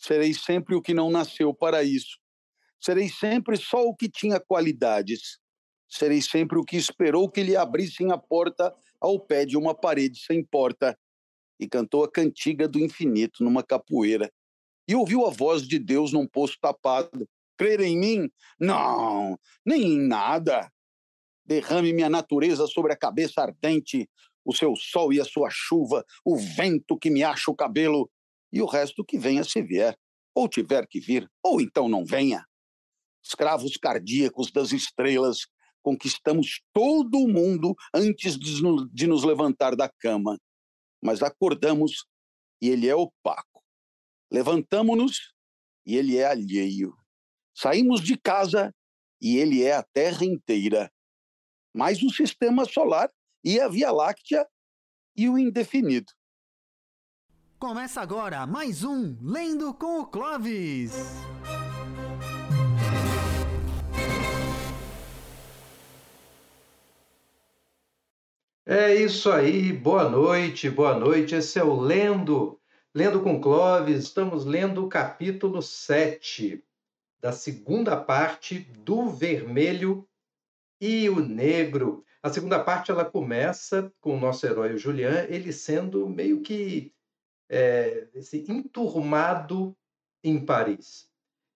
Serei sempre o que não nasceu para isso. Serei sempre só o que tinha qualidades. Serei sempre o que esperou que lhe abrissem a porta ao pé de uma parede sem porta. E cantou a cantiga do infinito numa capoeira. E ouviu a voz de Deus num poço tapado. Crer em mim? Não, nem em nada. Derrame minha natureza sobre a cabeça ardente, o seu sol e a sua chuva, o vento que me acha o cabelo, e o resto que venha se vier, ou tiver que vir, ou então não venha. Escravos cardíacos das estrelas, conquistamos todo o mundo antes de nos levantar da cama. Mas acordamos e ele é opaco. Levantamo-nos e ele é alheio. Saímos de casa e ele é a terra inteira. Mais o sistema solar e a Via Láctea e o indefinido. Começa agora mais um Lendo com o Clovis. É isso aí, boa noite, boa noite. Esse é o Lendo, Lendo com Clovis. Estamos lendo o capítulo 7 da segunda parte do Vermelho e o Negro. A segunda parte ela começa com o nosso herói Julian, ele sendo meio que é, esse enturmado em Paris.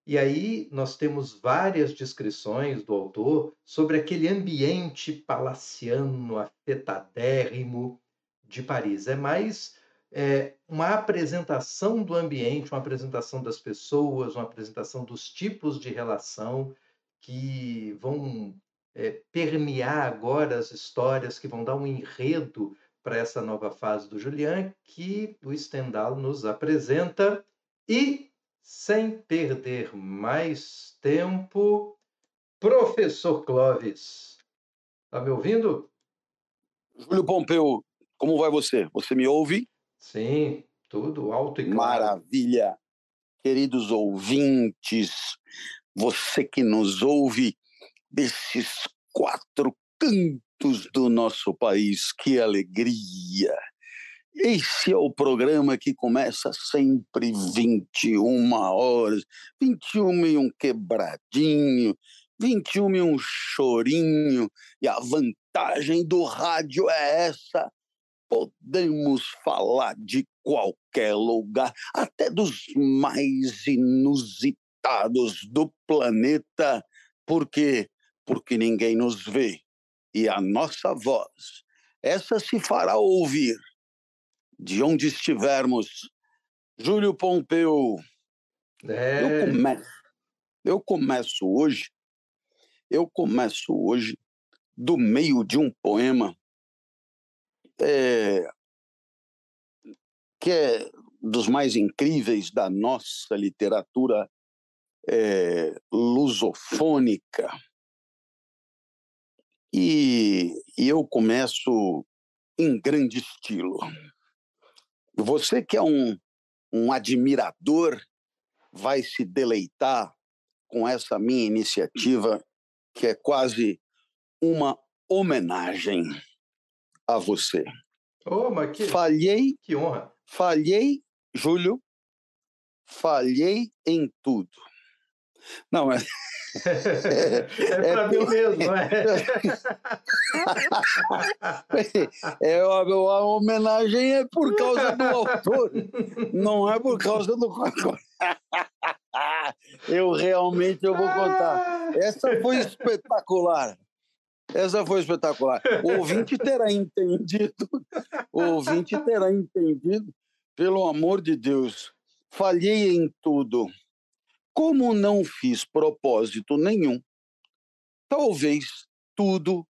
E aí nós temos várias descrições do autor sobre aquele ambiente palaciano, afetadérrimo de Paris. É mais é, uma apresentação do ambiente, uma apresentação das pessoas, uma apresentação dos tipos de relação que vão é, permear agora as histórias, que vão dar um enredo para essa nova fase do Julian, que o Stendhal nos apresenta. E, sem perder mais tempo, professor Clóvis. Está me ouvindo? Júlio Pompeu, como vai você? Você me ouve? Sim, tudo alto e claro. Maravilha. Queridos ouvintes, você que nos ouve desses quatro cantos do nosso país. Que alegria! Esse é o programa que começa sempre 21 horas, 21 e um quebradinho, 21 e um chorinho, e a vantagem do rádio é essa. Podemos falar de qualquer lugar, até dos mais inusitados do planeta, porque porque ninguém nos vê e a nossa voz, essa se fará ouvir de onde estivermos. Júlio Pompeu, é. eu, começo, eu começo hoje, eu começo hoje do meio de um poema é, que é dos mais incríveis da nossa literatura é, lusofônica. E, e eu começo em grande estilo. Você que é um, um admirador vai se deleitar com essa minha iniciativa, que é quase uma homenagem a você. Oh, mas que, falhei, que honra. Falhei, Júlio, falhei em tudo. Não, mas é, é para mim mesmo, é. é a, a, homenagem é por causa do autor, não é por causa do Eu realmente eu vou contar. Essa foi espetacular. Essa foi espetacular. O ouvinte terá entendido. O ouvinte terá entendido. Pelo amor de Deus. Falhei em tudo como não fiz propósito nenhum, talvez tudo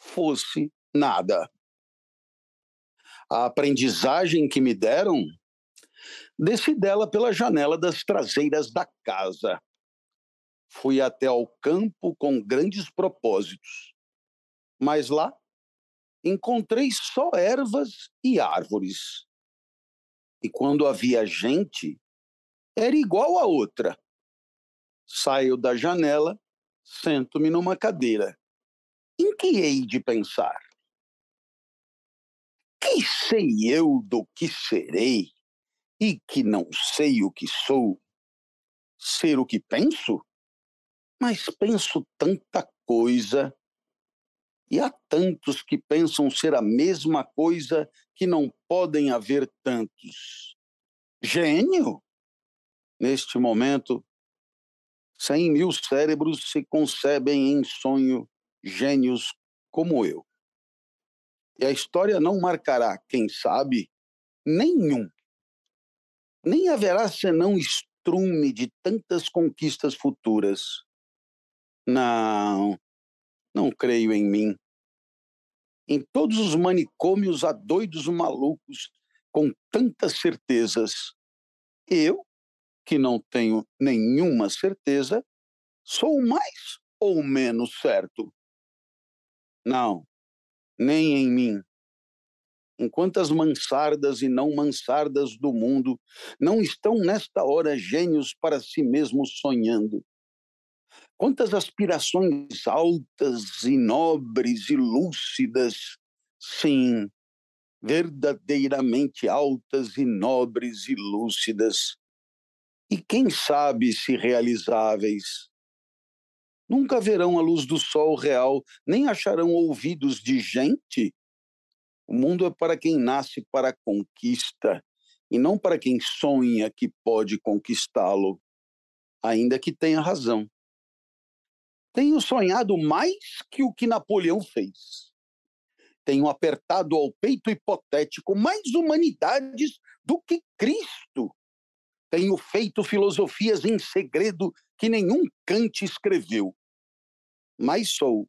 fosse nada. A aprendizagem que me deram, desci dela pela janela das traseiras da casa. Fui até ao campo com grandes propósitos, mas lá encontrei só ervas e árvores. E quando havia gente, era igual a outra. Saio da janela, sento-me numa cadeira. Em que hei de pensar? Que sei eu do que serei e que não sei o que sou? ser o que penso? Mas penso tanta coisa. E há tantos que pensam ser a mesma coisa que não podem haver tantos. Gênio? Neste momento, cem mil cérebros se concebem em sonho gênios como eu. E a história não marcará, quem sabe, nenhum. Nem haverá senão estrume de tantas conquistas futuras. Não, não creio em mim. Em todos os manicômios há doidos malucos com tantas certezas. Eu, que não tenho nenhuma certeza, sou mais ou menos certo. Não, nem em mim. Enquanto as mansardas e não mansardas do mundo não estão nesta hora gênios para si mesmos sonhando. Quantas aspirações altas e nobres e lúcidas, sim, verdadeiramente altas e nobres e lúcidas, e quem sabe se realizáveis nunca verão a luz do sol real, nem acharão ouvidos de gente. O mundo é para quem nasce para a conquista e não para quem sonha que pode conquistá-lo, ainda que tenha razão. Tenho sonhado mais que o que Napoleão fez. Tenho apertado ao peito hipotético mais humanidades do que Cristo. Tenho feito filosofias em segredo que nenhum Kant escreveu mas sou,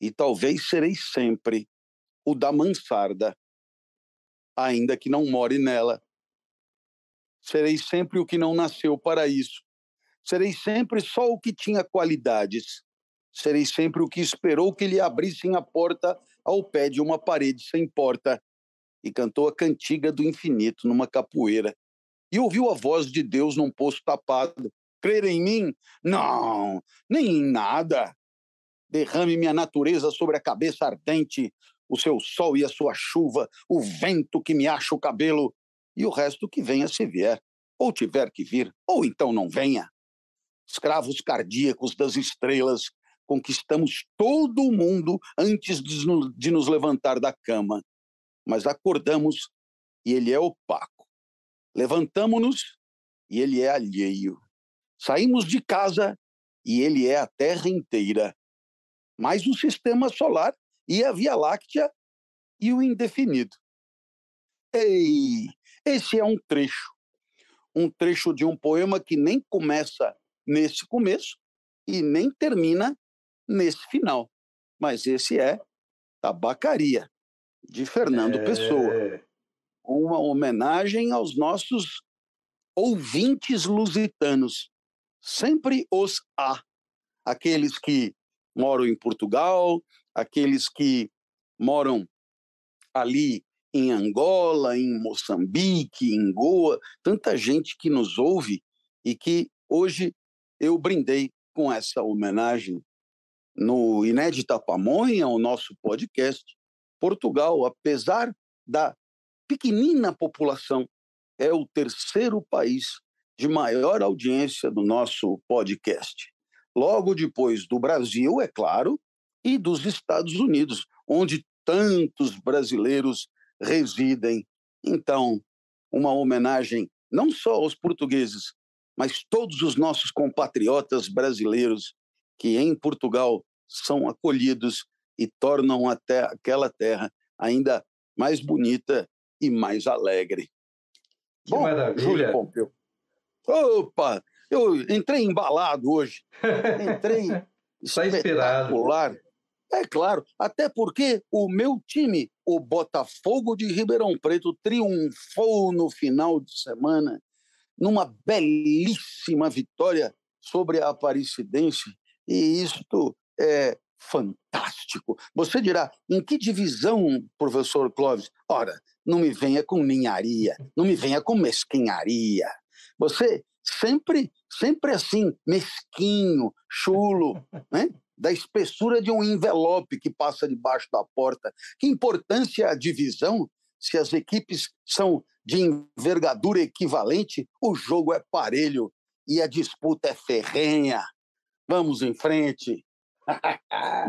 e talvez serei sempre, o da mansarda, ainda que não more nela. Serei sempre o que não nasceu para isso. Serei sempre só o que tinha qualidades. Serei sempre o que esperou que lhe abrissem a porta ao pé de uma parede sem porta. E cantou a cantiga do infinito numa capoeira. E ouviu a voz de Deus num poço tapado. Crer em mim? Não, nem em nada derrame minha natureza sobre a cabeça ardente, o seu sol e a sua chuva, o vento que me acha o cabelo, e o resto que venha se vier, ou tiver que vir, ou então não venha. Escravos cardíacos das estrelas, conquistamos todo o mundo antes de nos levantar da cama, mas acordamos e ele é opaco. Levantamo-nos e ele é alheio. Saímos de casa e ele é a terra inteira mais o sistema solar e a Via Láctea e o indefinido. Ei, esse é um trecho, um trecho de um poema que nem começa nesse começo e nem termina nesse final. Mas esse é Tabacaria, de Fernando é... Pessoa. Uma homenagem aos nossos ouvintes lusitanos. Sempre os há. Aqueles que moram em Portugal, aqueles que moram ali em Angola, em Moçambique, em Goa, tanta gente que nos ouve e que hoje eu brindei com essa homenagem no Inédita Pamonha, o nosso podcast. Portugal, apesar da pequenina população, é o terceiro país de maior audiência do nosso podcast logo depois do Brasil, é claro, e dos Estados Unidos, onde tantos brasileiros residem. Então, uma homenagem não só aos portugueses, mas todos os nossos compatriotas brasileiros que em Portugal são acolhidos e tornam até aquela terra ainda mais bonita e mais alegre. Que Bom. Júlio Pompeu. Opa, eu entrei embalado hoje. Entrei Está espetacular. É claro, até porque o meu time, o Botafogo de Ribeirão Preto, triunfou no final de semana numa belíssima vitória sobre a Aparecidense, e isto é fantástico. Você dirá, em que divisão, professor Clóvis? Ora, não me venha com ninharia, não me venha com mesquinharia. Você sempre, sempre assim, mesquinho, chulo, né? da espessura de um envelope que passa debaixo da porta. Que importância a divisão se as equipes são de envergadura equivalente, o jogo é parelho. e a disputa é ferrenha. Vamos em frente.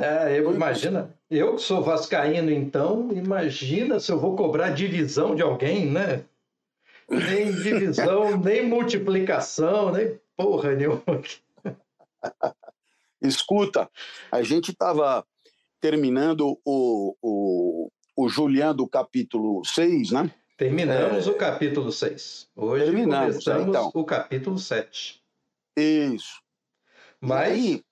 É, eu imagina, eu que sou vascaíno, então, imagina se eu vou cobrar divisão de alguém, né? Nem divisão, nem multiplicação, nem porra nenhuma. Escuta, a gente estava terminando o, o, o Julian do capítulo 6, né? Terminamos é... o capítulo 6. Hoje Terminamos, começamos então. o capítulo 7. Isso. Mas... aí,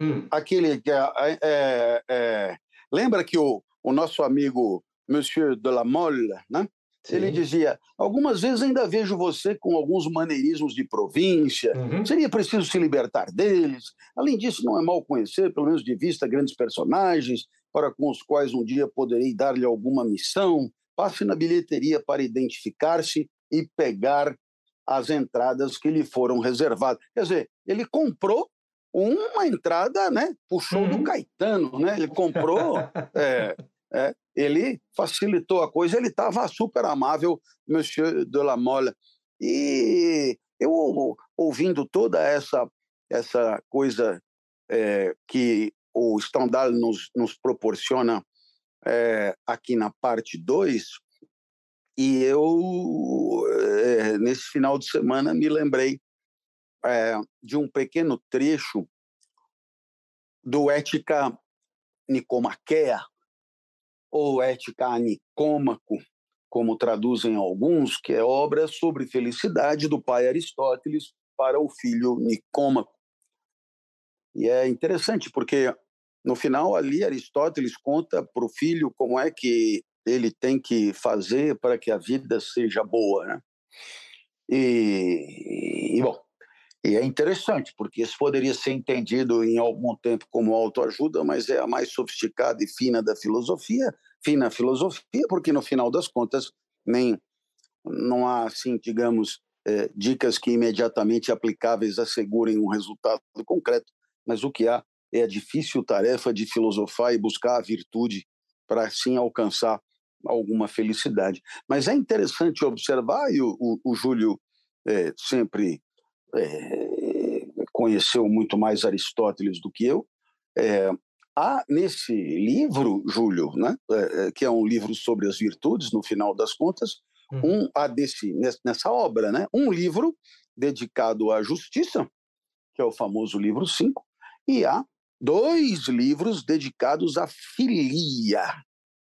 hum. aquele... É, é, é, lembra que o, o nosso amigo Monsieur de la Mole, né? Sim. Ele dizia: algumas vezes ainda vejo você com alguns maneirismos de província, uhum. seria preciso se libertar deles. Além disso, não é mal conhecer, pelo menos de vista, grandes personagens para com os quais um dia poderei dar-lhe alguma missão. Passe na bilheteria para identificar-se e pegar as entradas que lhe foram reservadas. Quer dizer, ele comprou uma entrada, né? Puxou uhum. do Caetano, né? Ele comprou é, é, ele facilitou a coisa, ele estava super amável, Monsieur de la Mole. E eu, ouvindo toda essa, essa coisa é, que o Stendhal nos, nos proporciona é, aqui na parte 2, e eu, é, nesse final de semana, me lembrei é, de um pequeno trecho do Ética Nicomaquea, ou Ética Nicômaco, como traduzem alguns, que é obra sobre felicidade do pai Aristóteles para o filho Nicômaco. E é interessante porque no final ali Aristóteles conta para o filho como é que ele tem que fazer para que a vida seja boa, né? E, e bom, e é interessante, porque isso poderia ser entendido em algum tempo como autoajuda, mas é a mais sofisticada e fina da filosofia, fina filosofia, porque no final das contas nem não há assim, digamos, é, dicas que imediatamente aplicáveis assegurem um resultado concreto, mas o que há é a difícil tarefa de filosofar e buscar a virtude para assim alcançar alguma felicidade. Mas é interessante observar, e o, o, o Júlio é, sempre é, conheceu muito mais Aristóteles do que eu. É, há nesse livro, Júlio, né, é, que é um livro sobre as virtudes, no final das contas, uhum. um, há desse, nessa obra, né, um livro dedicado à justiça, que é o famoso livro 5, e há dois livros dedicados à filia,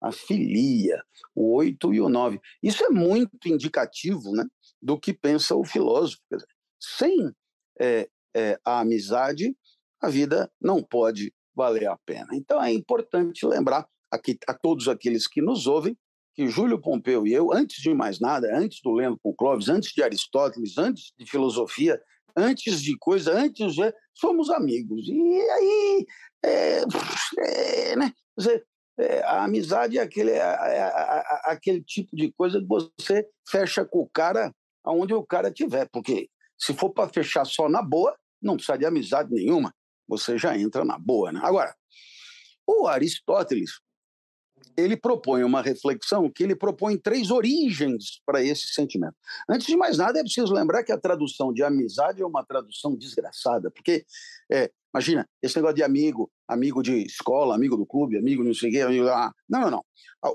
a filia, o 8 e o 9. Isso é muito indicativo né, do que pensa o filósofo. Dizer, sem é, é, a amizade, a vida não pode valer a pena. Então é importante lembrar aqui, a todos aqueles que nos ouvem que Júlio Pompeu e eu, antes de mais nada, antes do Lendo com Clóvis, antes de Aristóteles, antes de filosofia, antes de coisa, antes de. somos amigos. E aí. É, é, né? Dizer, é, a amizade é aquele, é, é, é, aquele tipo de coisa que você fecha com o cara aonde o cara estiver, porque se for para fechar só na boa, não precisa de amizade nenhuma. Você já entra na boa. Né? Agora, o Aristóteles ele propõe uma reflexão que ele propõe três origens para esse sentimento. Antes de mais nada, é preciso lembrar que a tradução de amizade é uma tradução desgraçada, porque, é, imagina, esse negócio de amigo, amigo de escola, amigo do clube, amigo não sei o quê, amigo... Ah, não, não, não.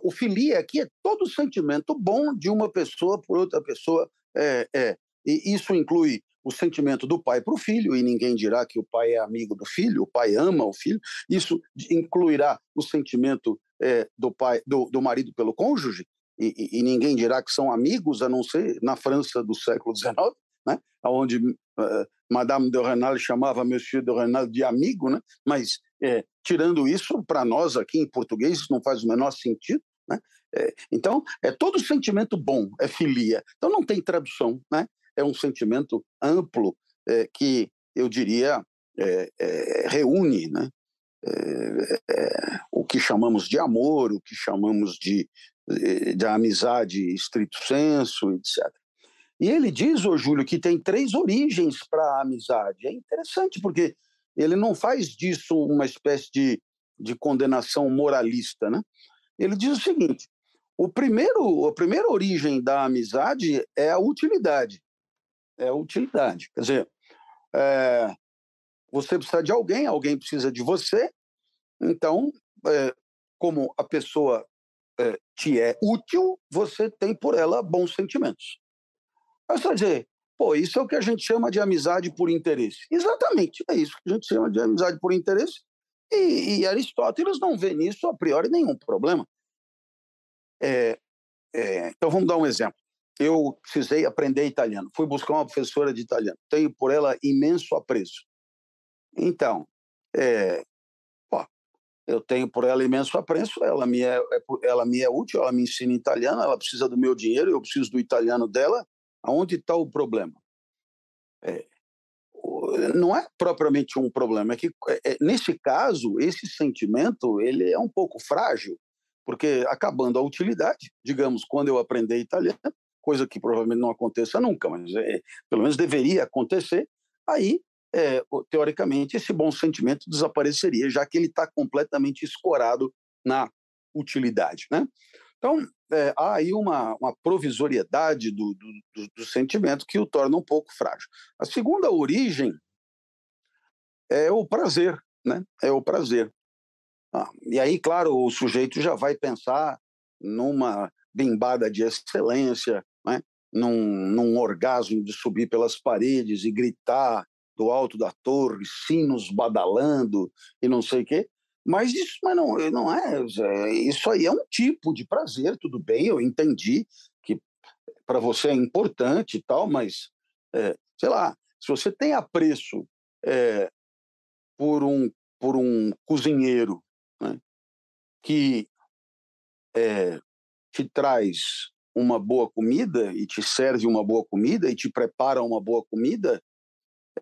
O filia aqui é todo sentimento bom de uma pessoa por outra pessoa, é, é, e isso inclui o sentimento do pai para o filho, e ninguém dirá que o pai é amigo do filho, o pai ama o filho. Isso incluirá o sentimento é, do pai, do, do, marido pelo cônjuge, e, e, e, ninguém dirá que são amigos, a não ser na França do século XIX, né? onde uh, Madame de Renal chamava Monsieur de Renal de amigo, né? mas é, tirando isso, para nós aqui em português, isso não faz o menor sentido. Né? É, então, é todo sentimento bom, é filia. Então, não tem tradução. Né? É um sentimento amplo é, que, eu diria, é, é, reúne né? O que chamamos de amor, o que chamamos de, de, de amizade estrito senso, etc. E ele diz, ô Júlio, que tem três origens para a amizade. É interessante, porque ele não faz disso uma espécie de, de condenação moralista. Né? Ele diz o seguinte: o primeiro, a primeira origem da amizade é a utilidade é utilidade. Quer dizer, é, você precisa de alguém, alguém precisa de você. Então, é, como a pessoa é, te é útil, você tem por ela bons sentimentos. Mas só dizer, pô, isso é o que a gente chama de amizade por interesse. Exatamente, é isso que a gente chama de amizade por interesse. E, e Aristóteles não vê nisso a priori nenhum problema. É, é, então vamos dar um exemplo. Eu precisei aprender italiano, fui buscar uma professora de italiano, tenho por ela imenso apreço. Então, é, eu tenho por ela imenso apreço, ela me é, é ela me é útil, ela me ensina italiano, ela precisa do meu dinheiro, eu preciso do italiano dela. Aonde está o problema? É, não é propriamente um problema, é que é, é, nesse caso esse sentimento ele é um pouco frágil, porque acabando a utilidade, digamos, quando eu aprender italiano, coisa que provavelmente não aconteça nunca, mas é, pelo menos deveria acontecer, aí é, teoricamente, esse bom sentimento desapareceria, já que ele está completamente escorado na utilidade. Né? Então, é, há aí uma, uma provisoriedade do, do, do, sentimento que o torna um pouco frágil. A segunda origem é o prazer, né? É o prazer. Ah, e aí, claro, o sujeito já vai pensar numa bimbada de excelência, né? num, num orgasmo de subir pelas paredes e gritar do alto da torre, sinos badalando e não sei o quê. Mas isso mas não, não é, Isso aí é um tipo de prazer, tudo bem, eu entendi que para você é importante e tal, mas, é, sei lá, se você tem apreço é, por, um, por um cozinheiro né, que é, te traz uma boa comida e te serve uma boa comida e te prepara uma boa comida,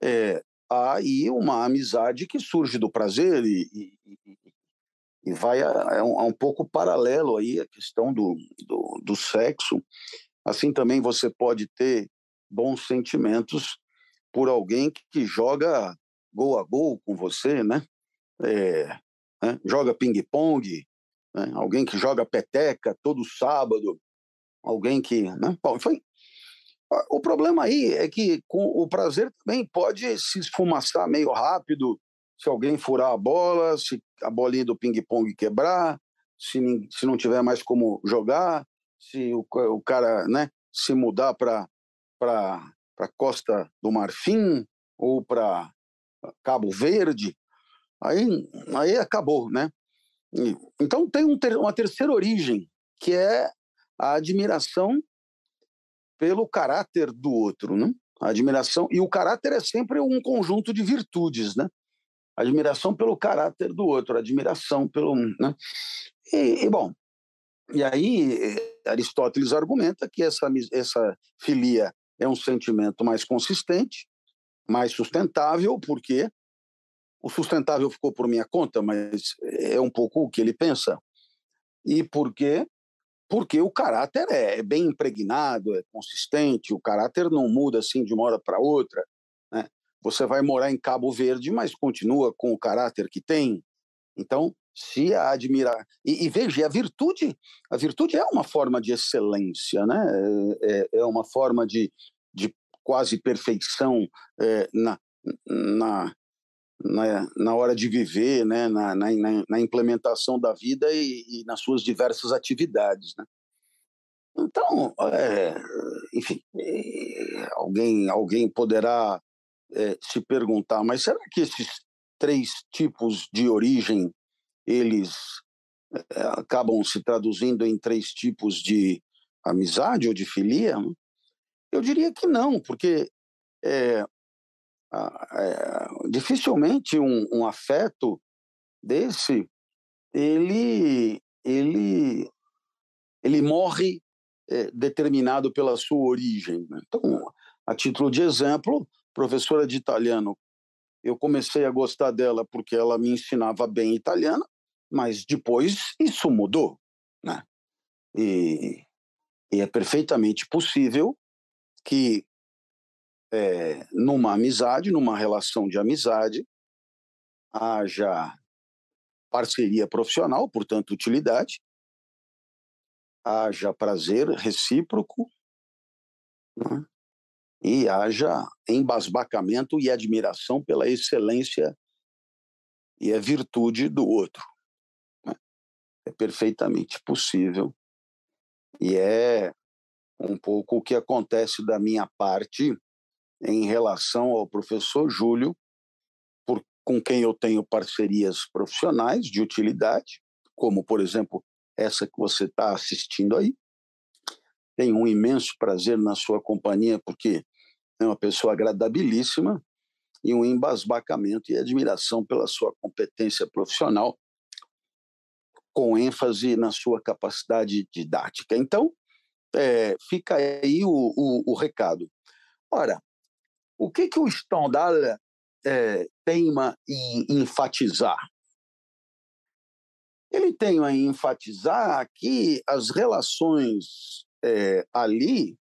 é, há aí uma amizade que surge do prazer e, e, e vai a, a, um, a, um, pouco paralelo aí a questão do, do, do, sexo. Assim também você pode ter bons sentimentos por alguém que, que joga gol a gol com você, né? É, né? Joga ping-pong, né? alguém que joga peteca todo sábado, alguém que. Né? Bom, o problema aí é que com o prazer também pode se esfumaçar meio rápido se alguém furar a bola, se a bolinha do ping-pong quebrar, se, se não tiver mais como jogar, se o, o cara né, se mudar para a costa do Marfim ou para Cabo Verde, aí, aí acabou, né? Então tem um ter, uma terceira origem, que é a admiração pelo caráter do outro, né? A admiração e o caráter é sempre um conjunto de virtudes, né? Admiração pelo caráter do outro, admiração pelo, né? E, e bom, e aí Aristóteles argumenta que essa essa filia é um sentimento mais consistente, mais sustentável, porque o sustentável ficou por minha conta, mas é um pouco o que ele pensa. E porque porque o caráter é bem impregnado, é consistente, o caráter não muda assim de uma hora para outra. Né? Você vai morar em Cabo Verde, mas continua com o caráter que tem. Então, se admirar. E, e veja, a virtude, a virtude é uma forma de excelência, né? é, é, é uma forma de, de quase perfeição é, na, na, na, na hora de viver, né, na, na, na implementação da vida e, e, nas suas diversas atividades. Né? Então, é, enfim, alguém, alguém poderá é, se perguntar, mas será que esses três tipos de origem eles é, acabam se traduzindo em três tipos de amizade ou de filia? Eu diria que não, porque é, dificilmente um, um, afeto desse ele ele ele morre é, determinado pela sua origem. Né? Então, a título de exemplo, professora de italiano, eu comecei a gostar dela porque ela me ensinava bem italiano, mas depois isso mudou, né? E, e é perfeitamente possível que é, numa amizade, numa relação de amizade, haja parceria profissional, portanto, utilidade, haja prazer recíproco, né? e haja embasbacamento e admiração pela excelência e a virtude do outro. Né? É perfeitamente possível e é um pouco o que acontece da minha parte em relação ao professor Júlio, por, com quem eu tenho parcerias profissionais de utilidade, como, por exemplo, essa que você está assistindo aí. Tenho um imenso prazer na sua companhia, porque é uma pessoa agradabilíssima e um embasbacamento e admiração pela sua competência profissional, com ênfase na sua capacidade didática. Então, é, fica aí o, o, o, recado. Ora, o que, que o Stendhal é, teima em enfatizar? Ele teima em enfatizar que as relações é, ali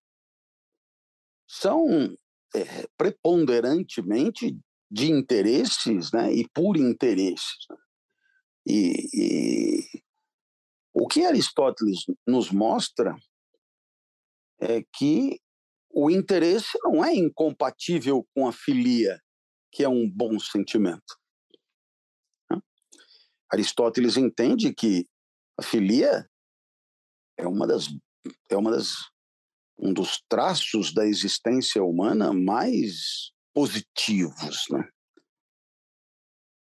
são é, preponderantemente de interesses né, e por interesses. Né? E, e, o que Aristóteles nos mostra é que o interesse não é incompatível com a filia, que é um bom sentimento. Né? Aristóteles entende que a filia é uma das é uma das um dos traços da existência humana mais positivos, né?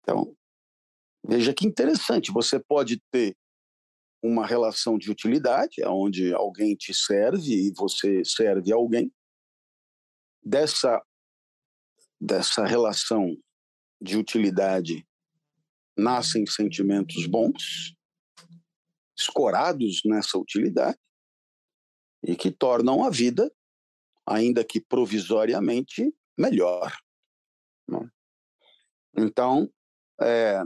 Então, veja que interessante, você pode ter uma relação de utilidade, onde alguém te serve e você serve alguém. Dessa, dessa relação de utilidade nascem sentimentos bons, escorados nessa utilidade, e que tornam a vida, ainda que provisoriamente, melhor. Né? Então, é,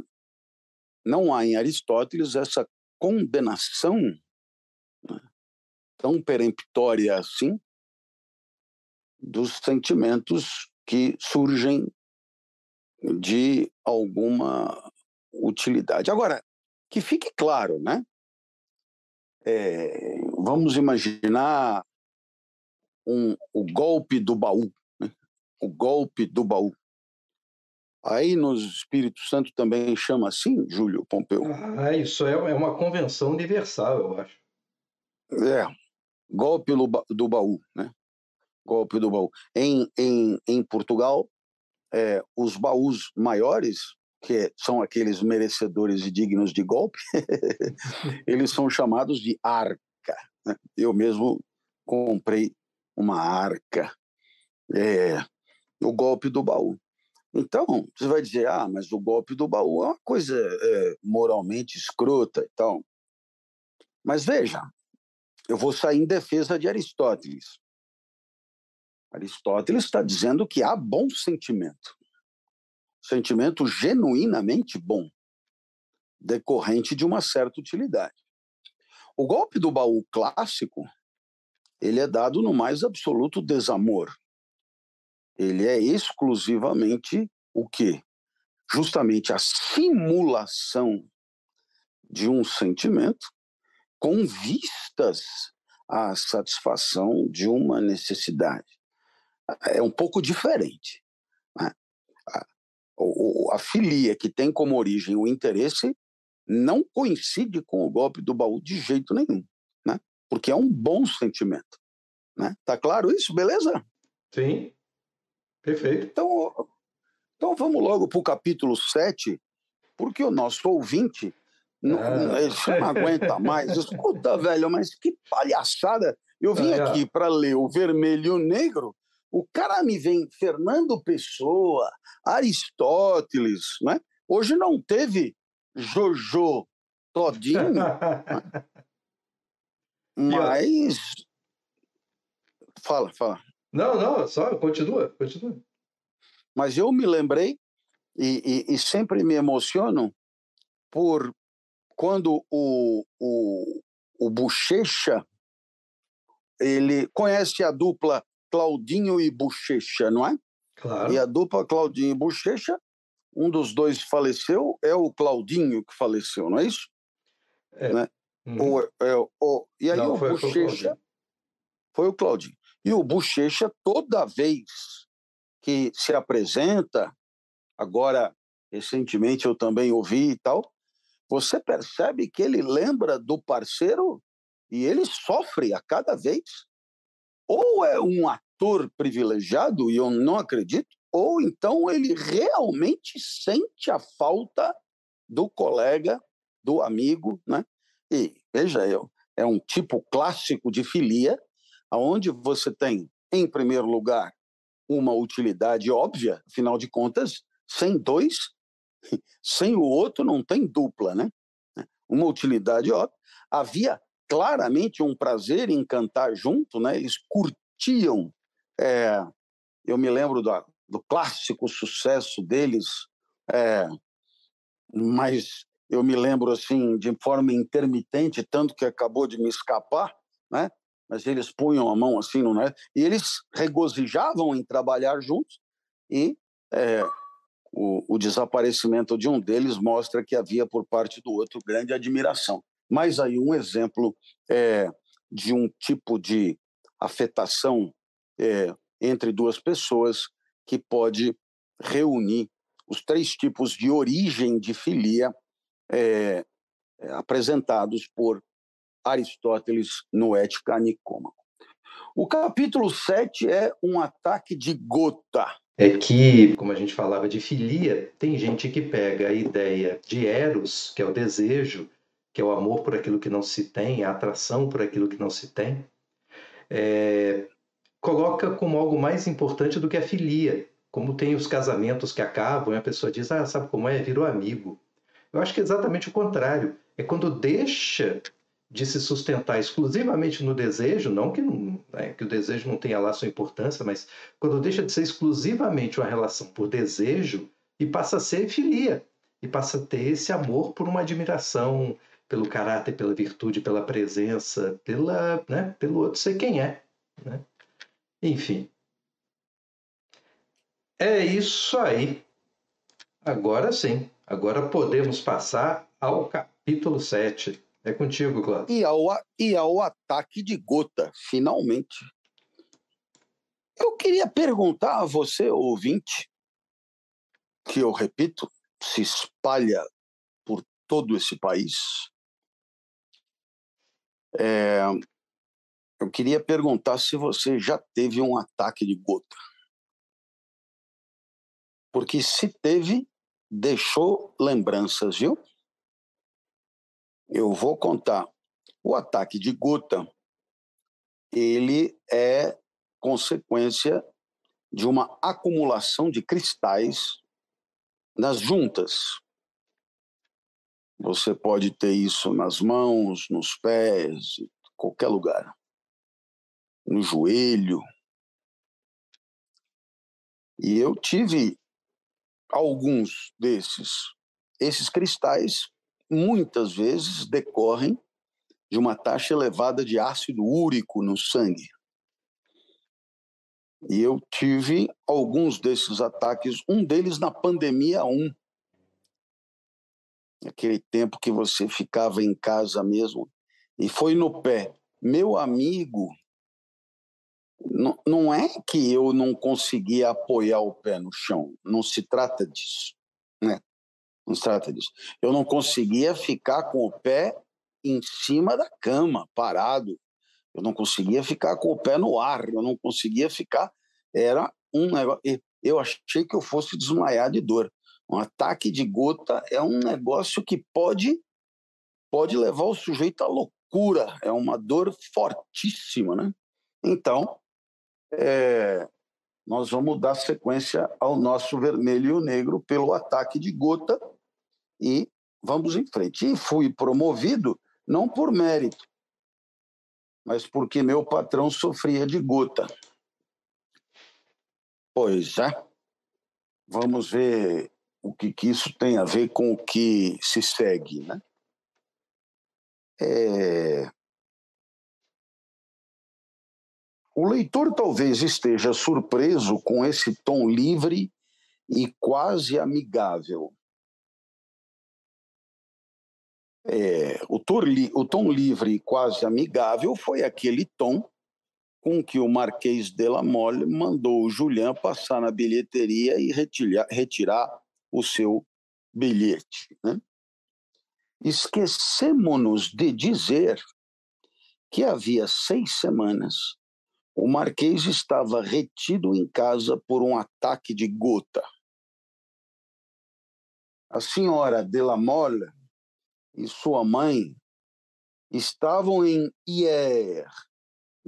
não há em Aristóteles essa condenação né, tão peremptória assim dos sentimentos que surgem de alguma utilidade. Agora, que fique claro, né? É, vamos imaginar um, o golpe do baú, né? o golpe do baú. Aí no Espírito Santo também chama assim, Júlio Pompeu? Ah, isso é, é uma convenção universal, eu acho. É, golpe do baú, né? Golpe do baú. Em, em, em Portugal, é, os baús maiores, que são aqueles merecedores e dignos de golpe, eles são chamados de arca. Né? Eu mesmo comprei uma arca. É, o golpe do baú. Então, você vai dizer, ah, mas o golpe do baú é uma coisa é, moralmente escrota e tal. Mas veja, eu vou sair em defesa de Aristóteles. Aristóteles está dizendo que há bom sentimento. Sentimento genuinamente bom, decorrente de uma certa utilidade. O golpe do baú clássico, ele é dado no mais absoluto desamor ele é exclusivamente o quê? Justamente a simulação de um sentimento com vistas à satisfação de uma necessidade. É um pouco diferente. Né? A, filia que tem como origem o interesse não coincide com o golpe do baú de jeito nenhum, né? porque é um bom sentimento. Né? Tá claro isso? Beleza? Sim. Perfeito. Então, então vamos logo para o capítulo 7, porque o nosso ouvinte não, ah. não aguenta mais. Escuta, velho, mas que palhaçada. Eu vim ah, aqui para ler o vermelho e o negro, o cara me vem Fernando Pessoa, Aristóteles, né? Hoje não teve Jojo Todinho, né? mas... Fala, fala. Não, não, só continua, continua. Mas eu me lembrei e, e, e sempre me emociono por quando o, o, o Bochecha ele conhece a dupla Claudinho e Bochecha, não é? Claro. E a dupla Claudinho e Bochecha, um dos dois faleceu, é o Claudinho que faleceu, não é isso? É. Né? Hum. O, é, o, e aí não, o Bochecha foi o Claudinho. E o Bochecha, toda vez que se apresenta, agora, recentemente eu também ouvi e tal, você percebe que ele lembra do parceiro e ele sofre a cada vez. Ou é um ator privilegiado, e eu não acredito, ou então ele realmente sente a falta do colega, do amigo, né? E veja, eu, é um tipo clássico de filia, onde você tem, em primeiro lugar, uma utilidade óbvia, afinal de contas, sem dois, sem o outro não tem dupla, né? Uma utilidade óbvia. Havia claramente um prazer em cantar junto, né? Eles curtiam. É, eu me lembro do, do clássico sucesso deles, é, mas eu me lembro assim de forma intermitente, tanto que acabou de me escapar, né? Mas eles punham a mão assim, não é? E eles regozijavam em trabalhar juntos e é, o, o, desaparecimento de um deles mostra que havia por parte do outro grande admiração. Mas aí um exemplo é, de um tipo de afetação é, entre duas pessoas que pode reunir os três tipos de origem de filia é, apresentados por Aristóteles no Ética Nicômaco. O capítulo 7 é um ataque de gota. É que, como a gente falava de filia, tem gente que pega a ideia de eros, que é o desejo, que é o amor por aquilo que não se tem, a atração por aquilo que não se tem, é, coloca como algo mais importante do que a filia. Como tem os casamentos que acabam e a pessoa diz, ah, sabe como é? Virou amigo. Eu acho que é exatamente o contrário. É quando deixa de se sustentar exclusivamente no desejo, não que, né, que o desejo não tenha lá sua importância, mas quando deixa de ser exclusivamente uma relação por desejo e passa a ser filia, e passa a ter esse amor por uma admiração pelo caráter, pela virtude, pela presença, pela, né, pelo outro ser quem é. Né? Enfim. É isso aí. Agora sim. Agora podemos passar ao capítulo 7. É contigo, Cláudio. E ao, e ao ataque de gota, finalmente. Eu queria perguntar a você, ouvinte, que eu repito, se espalha por todo esse país. É, eu queria perguntar se você já teve um ataque de gota. Porque se teve, deixou lembranças, viu? Eu vou contar. O ataque de gota, ele é consequência de uma acumulação de cristais nas juntas. Você pode ter isso nas mãos, nos pés, em qualquer lugar. No joelho. E eu tive alguns desses. Esses cristais muitas vezes decorrem de uma taxa elevada de ácido úrico no sangue. E eu tive alguns desses ataques, um deles na pandemia 1. Aquele tempo que você ficava em casa mesmo e foi no pé. Meu amigo, não, não é que eu não conseguia apoiar o pé no chão, não se trata disso, né? Não se trata disso. Eu não conseguia ficar com o pé em cima da cama, parado. Eu não conseguia ficar com o pé no ar, eu não conseguia ficar. Era um negócio. Eu achei que eu fosse desmaiar de dor. Um ataque de gota é um negócio que pode pode levar o sujeito à loucura. É uma dor fortíssima, né? Então, é, nós vamos dar sequência ao nosso vermelho e o negro pelo ataque de gota e vamos em frente. E fui promovido não por mérito, mas porque meu patrão sofria de gota. Pois é. Vamos ver o que, que isso tem a ver com o que se segue, né? É... O leitor talvez esteja surpreso com esse tom livre e quase amigável. É, o, o tom livre e quase amigável foi aquele tom com que o Marquês de la Mole mandou o Julian passar na bilheteria e retirar, retirar o seu bilhete. Né? Esquecemos-nos de dizer que havia seis semanas o Marquês estava retido em casa por um ataque de gota. A senhora de la Mole e sua mãe estavam em Hier,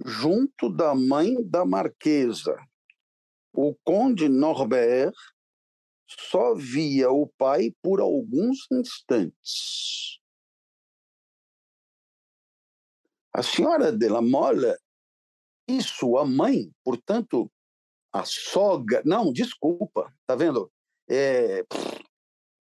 junto da mãe da marquesa. O conde Norbert só via o pai por alguns instantes. A senhora de la Mole e sua mãe, portanto, a sogra. Não, desculpa, tá vendo? É,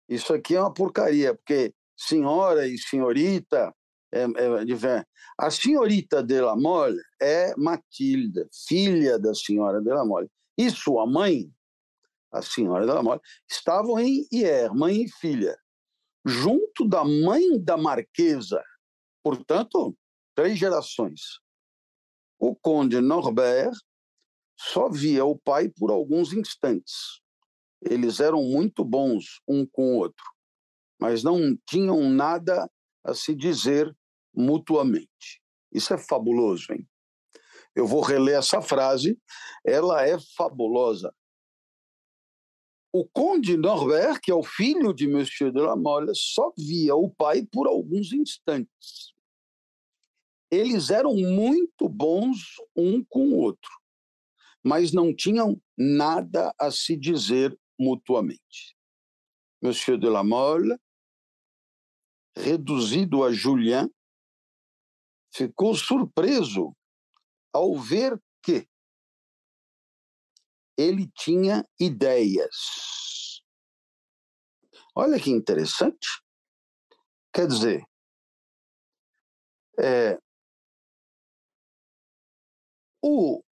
isso aqui é uma porcaria, porque senhora e senhorita. É, é, a senhorita de la Mole é Matilda, filha da senhora de la Mole. E sua mãe, a senhora de la Mole, estavam em Hier, mãe e filha, junto da mãe da marquesa. Portanto, três gerações. O conde Norbert só via o pai por alguns instantes. Eles eram muito bons um com o outro, mas não tinham nada a se dizer mutuamente. Isso é fabuloso, hein? Eu vou reler essa frase, ela é fabulosa. O conde Norbert, que é o filho de Monsieur de la Mole, só via o pai por alguns instantes eles eram muito bons um com o outro, mas não tinham nada a se dizer mutuamente. Monsieur de la Mole, reduzido a Julien, ficou surpreso ao ver que ele tinha ideias. Olha que interessante. Quer dizer, é, o,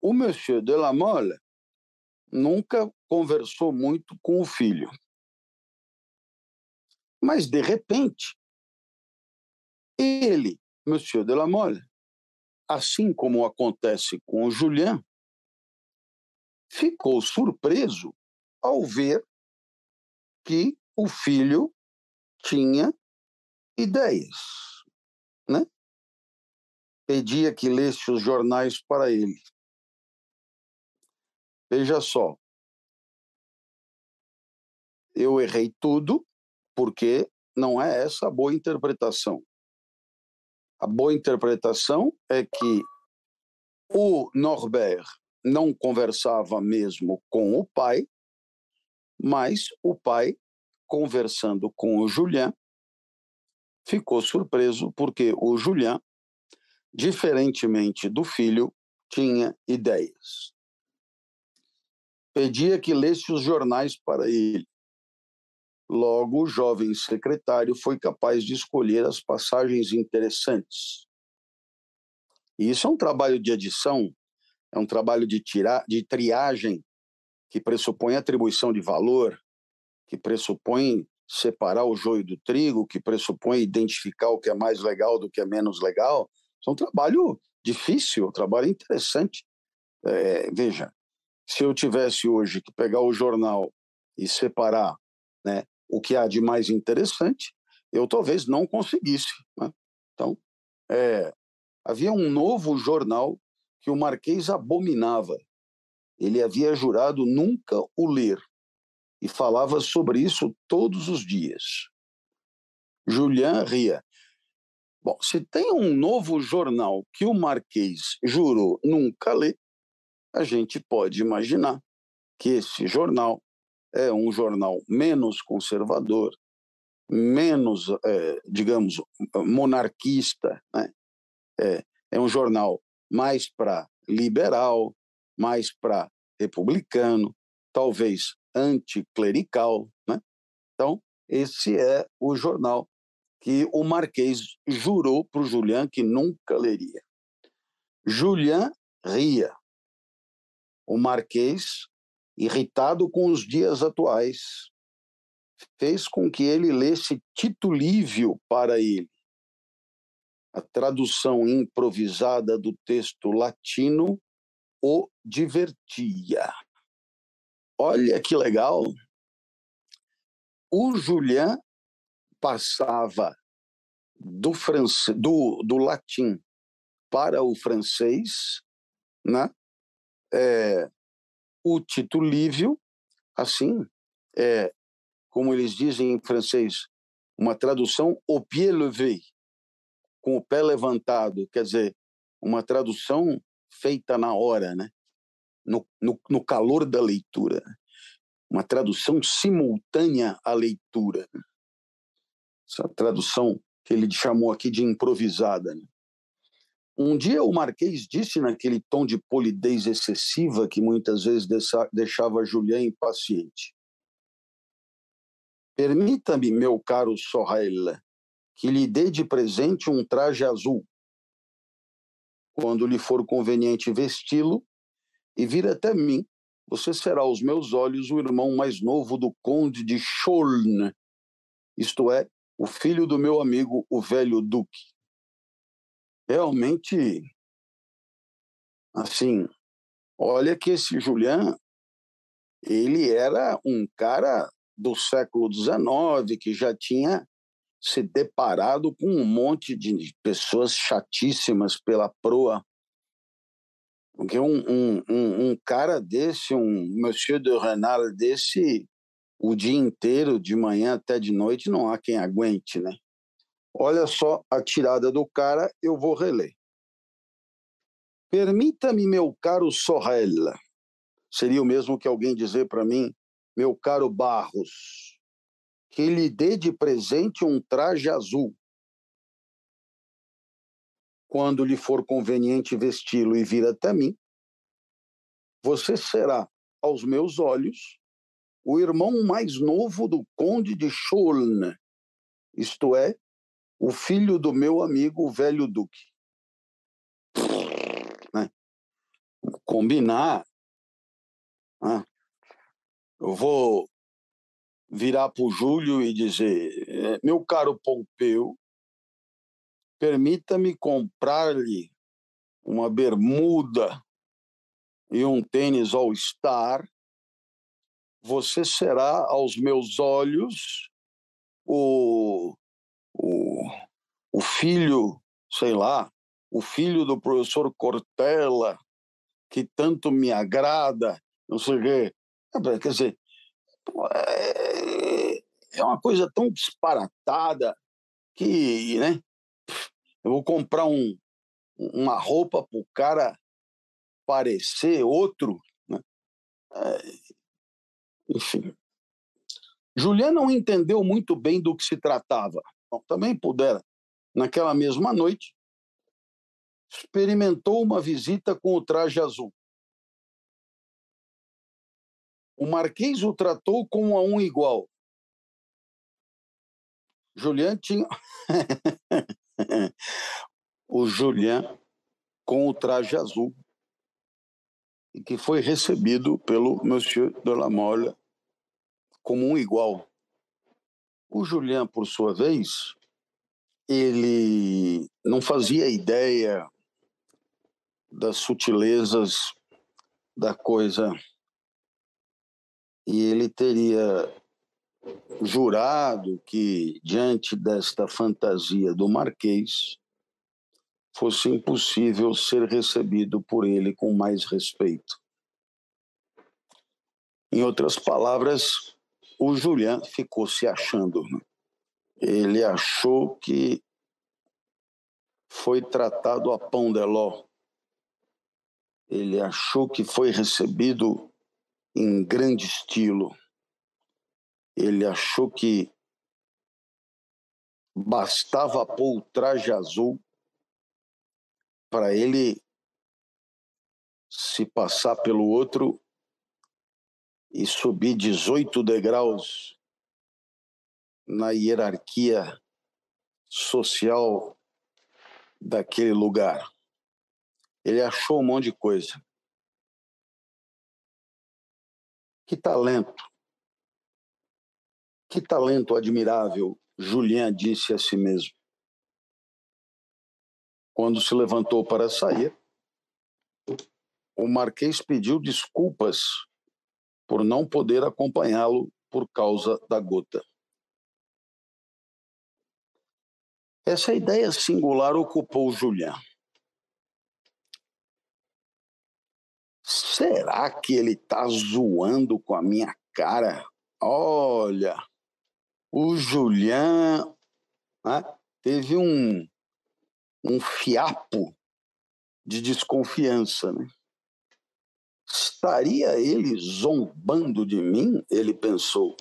o Monsieur de la Mole nunca conversou muito com o filho. Mas, de repente, ele, Monsieur de la Mole, assim como acontece com o Julien, ficou surpreso ao ver que o filho tinha ideias, né? pedia que lesse os jornais para ele. Veja só, eu errei tudo porque não é essa a boa interpretação. A boa interpretação é que o Norbert não conversava mesmo com o pai, mas o pai, conversando com o Julian, ficou surpreso porque o Julian diferentemente do filho, tinha ideias. Pedia que lesse os jornais para ele. Logo, o jovem secretário foi capaz de escolher as passagens interessantes. E isso é um trabalho de edição, é um trabalho de, tirar, de triagem que pressupõe atribuição de valor, que pressupõe separar o joio do trigo, que pressupõe identificar o que é mais legal do que é menos legal, isso é um trabalho difícil, um trabalho interessante. É, veja, se eu tivesse hoje que pegar o jornal e separar né, o que há de mais interessante, eu talvez não conseguisse. Né? Então, é, havia um novo jornal que o Marquês abominava. Ele havia jurado nunca o ler e falava sobre isso todos os dias. Julian ria. Bom, se tem um novo jornal que o Marquês jurou nunca ler, a gente pode imaginar que esse jornal é um jornal menos conservador, menos, é, digamos, monarquista, né? é, é um jornal mais para liberal, mais para republicano, talvez anticlerical. Né? Então, esse é o jornal que o Marquês jurou para o Julian que nunca leria. Julian ria. O Marquês, irritado com os dias atuais, fez com que ele lesse Tito Lívio para ele. a tradução improvisada do texto latino o divertia. Olha que legal! O Julian passava do, do, do latim para o francês, né? É, o Tito Lívio, assim, é, como eles dizem em francês, uma tradução au pied levé, com o pé levantado, quer dizer, uma tradução feita na hora, né? no, no, no calor da leitura. Uma tradução simultânea à leitura. Essa tradução que ele chamou aqui de improvisada. Né? Um dia o Marquês disse naquele tom de polidez excessiva que muitas vezes deixava Julián impaciente. Permita-me, meu caro Sorrel, que lhe dê de presente um traje azul. Quando lhe for conveniente vesti-lo e vir até mim, você será aos meus olhos o irmão mais novo do conde de Cholne, isto é, o filho do meu amigo, o velho duque realmente, assim, olha que esse Julian, ele era um cara do século XIX que já tinha se deparado com um monte de pessoas chatíssimas pela proa. Porque um, um, um, um cara desse, um Monsieur de Renal desse, o dia inteiro, de manhã até de noite, não há quem aguente, né? Olha só a tirada do cara, eu vou reler. Permita-me, meu caro Sorrel, seria o mesmo que alguém dizer para mim, meu caro Barros, que lhe dê de presente um traje azul. Quando lhe for conveniente vesti-lo e vir até mim, você será, aos meus olhos, o irmão mais novo do conde de Cholne, isto é, o filho do meu amigo, o velho Duque. Né? Combinar. Né? Eu vou virar para o Júlio e dizer: é, meu caro Pompeu, permita-me comprar-lhe uma bermuda e um tênis All-Star. Você será, aos meus olhos, o o, o filho, sei lá, o filho do professor Cortella, que tanto me agrada, não sei o quê. É, quer dizer, é, é uma coisa tão disparatada que, né? Eu vou comprar um, uma roupa para o cara parecer outro, né? É, enfim. Juliana não entendeu muito bem do que se tratava. Bom, também pudera, naquela mesma noite, experimentou uma visita com o traje azul. O Marquês o tratou como a um igual. Julian tinha. o Julian com o traje azul que foi recebido pelo Monsieur de la Mole como um igual. O Julian, por sua vez, ele não fazia ideia das sutilezas da coisa e ele teria jurado que, diante desta fantasia do Marquês, fosse impossível ser recebido por ele com mais respeito. Em outras palavras, o Julian ficou se achando. Né? Ele achou que foi tratado a pão de ló. Ele achou que foi recebido em grande estilo. Ele achou que bastava pôr o traje azul para ele se passar pelo outro e subir 18 degraus na hierarquia social daquele lugar. Ele achou um monte de coisa. Que talento! Que talento admirável, Julian disse a si mesmo. Quando se levantou para sair, o Marquês pediu desculpas por não poder acompanhá-lo por causa da gota. Essa ideia singular ocupou Julian. Será que ele está zoando com a minha cara? Olha, o Julian né, teve um, um fiapo de desconfiança. Né? Estaria ele zombando de mim? Ele pensou.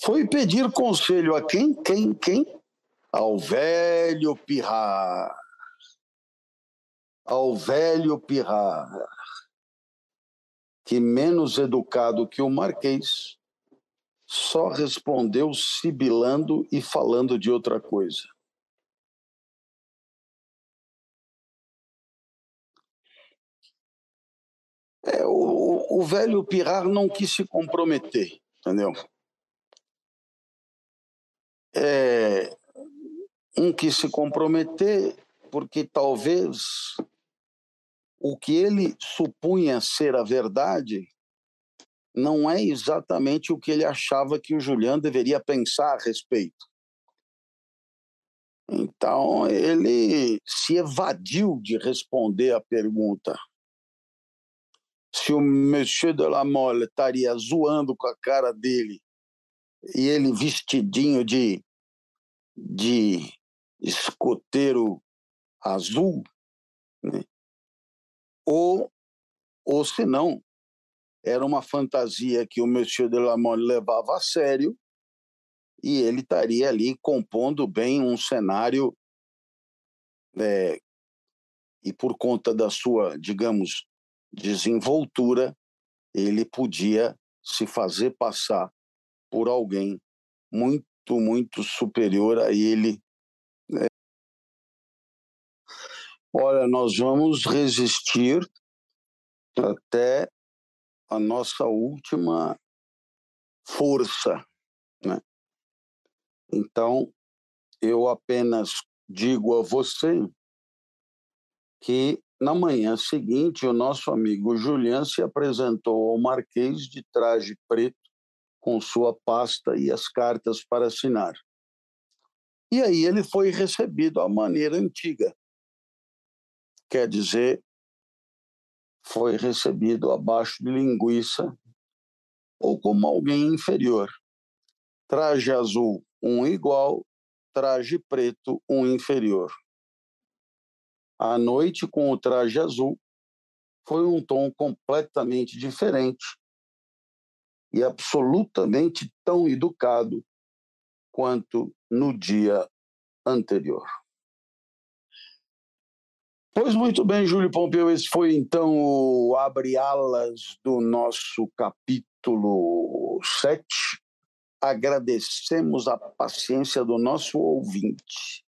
Foi pedir conselho a quem? Quem? Quem? Ao velho Pirrar. Ao velho Pirrar. Que menos educado que o Marquês, só respondeu sibilando e falando de outra coisa. É, o, o velho Pirar não quis se comprometer, entendeu? É, um quis se comprometer porque talvez o que ele supunha ser a verdade não é exatamente o que ele achava que o Julian deveria pensar a respeito. Então, ele se evadiu de responder a pergunta se o Monsieur de la Mole estaria zoando com a cara dele e ele vestidinho de, de escoteiro azul, né? ou, ou se não, era uma fantasia que o Monsieur de la Mole levava a sério e ele estaria ali compondo bem um cenário é, e por conta da sua, digamos, desenvoltura, ele podia se fazer passar por alguém muito, muito superior a ele. Olha, nós vamos resistir até a nossa última força. Né? Então, eu apenas digo a você que na manhã seguinte, o nosso amigo Julian se apresentou ao Marquês de traje preto, com sua pasta e as cartas para assinar. E aí ele foi recebido à maneira antiga. Quer dizer, foi recebido abaixo de linguiça ou como alguém inferior. Traje azul, um igual, traje preto, um inferior. A noite com o traje azul foi um tom completamente diferente e absolutamente tão educado quanto no dia anterior. Pois muito bem, Júlio Pompeu, esse foi então o abre-alas do nosso capítulo 7. Agradecemos a paciência do nosso ouvinte.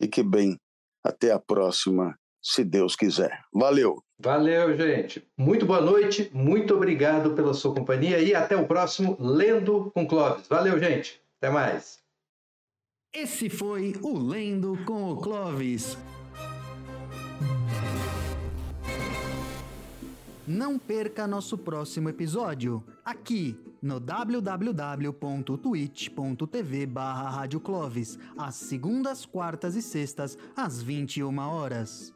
E que bem, até a próxima, se Deus quiser. Valeu. Valeu, gente. Muito boa noite, muito obrigado pela sua companhia e até o próximo Lendo com Clóvis. Valeu, gente. Até mais. Esse foi o Lendo com o Clóvis. Não perca nosso próximo episódio, aqui no www.twitch.tv barra às segundas, quartas e sextas, às 21 horas.